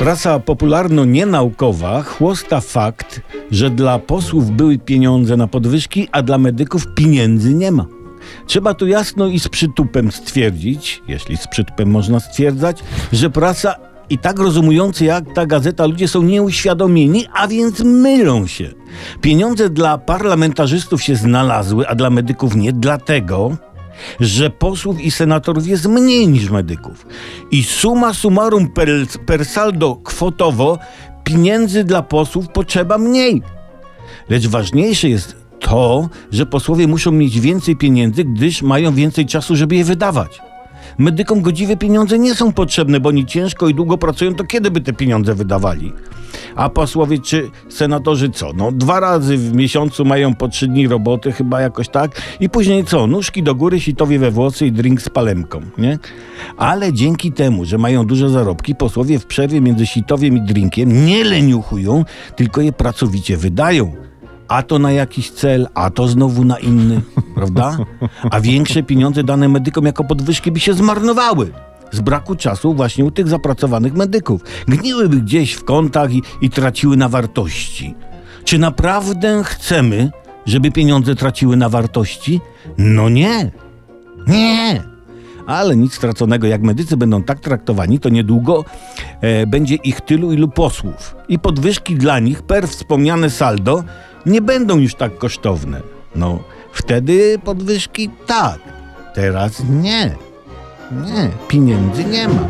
Prasa popularno-nienaukowa chłosta fakt, że dla posłów były pieniądze na podwyżki, a dla medyków pieniędzy nie ma. Trzeba tu jasno i z przytupem stwierdzić, jeśli z przytupem można stwierdzać, że prasa i tak rozumujący jak ta gazeta ludzie są nieuświadomieni, a więc mylą się. Pieniądze dla parlamentarzystów się znalazły, a dla medyków nie dlatego, że posłów i senatorów jest mniej niż medyków. I suma summarum per, per saldo kwotowo pieniędzy dla posłów potrzeba mniej. Lecz ważniejsze jest to, że posłowie muszą mieć więcej pieniędzy, gdyż mają więcej czasu, żeby je wydawać. Medykom godziwe pieniądze nie są potrzebne, bo oni ciężko i długo pracują, to kiedy by te pieniądze wydawali? A posłowie czy senatorzy co? No dwa razy w miesiącu mają po trzy dni roboty, chyba jakoś tak. I później co? Nóżki do góry, sitowie we włosy i drink z palemką, nie? Ale dzięki temu, że mają duże zarobki, posłowie w przerwie między sitowiem i drinkiem nie leniuchują, tylko je pracowicie wydają a to na jakiś cel, a to znowu na inny, prawda? A większe pieniądze dane medykom jako podwyżki by się zmarnowały. Z braku czasu właśnie u tych zapracowanych medyków. Gniłyby gdzieś w kątach i, i traciły na wartości. Czy naprawdę chcemy, żeby pieniądze traciły na wartości? No nie. Nie. Ale nic straconego, jak medycy będą tak traktowani, to niedługo e, będzie ich tylu, ilu posłów. I podwyżki dla nich per wspomniane saldo nie będą już tak kosztowne. No, wtedy podwyżki tak, teraz nie. Nie, pieniędzy nie ma.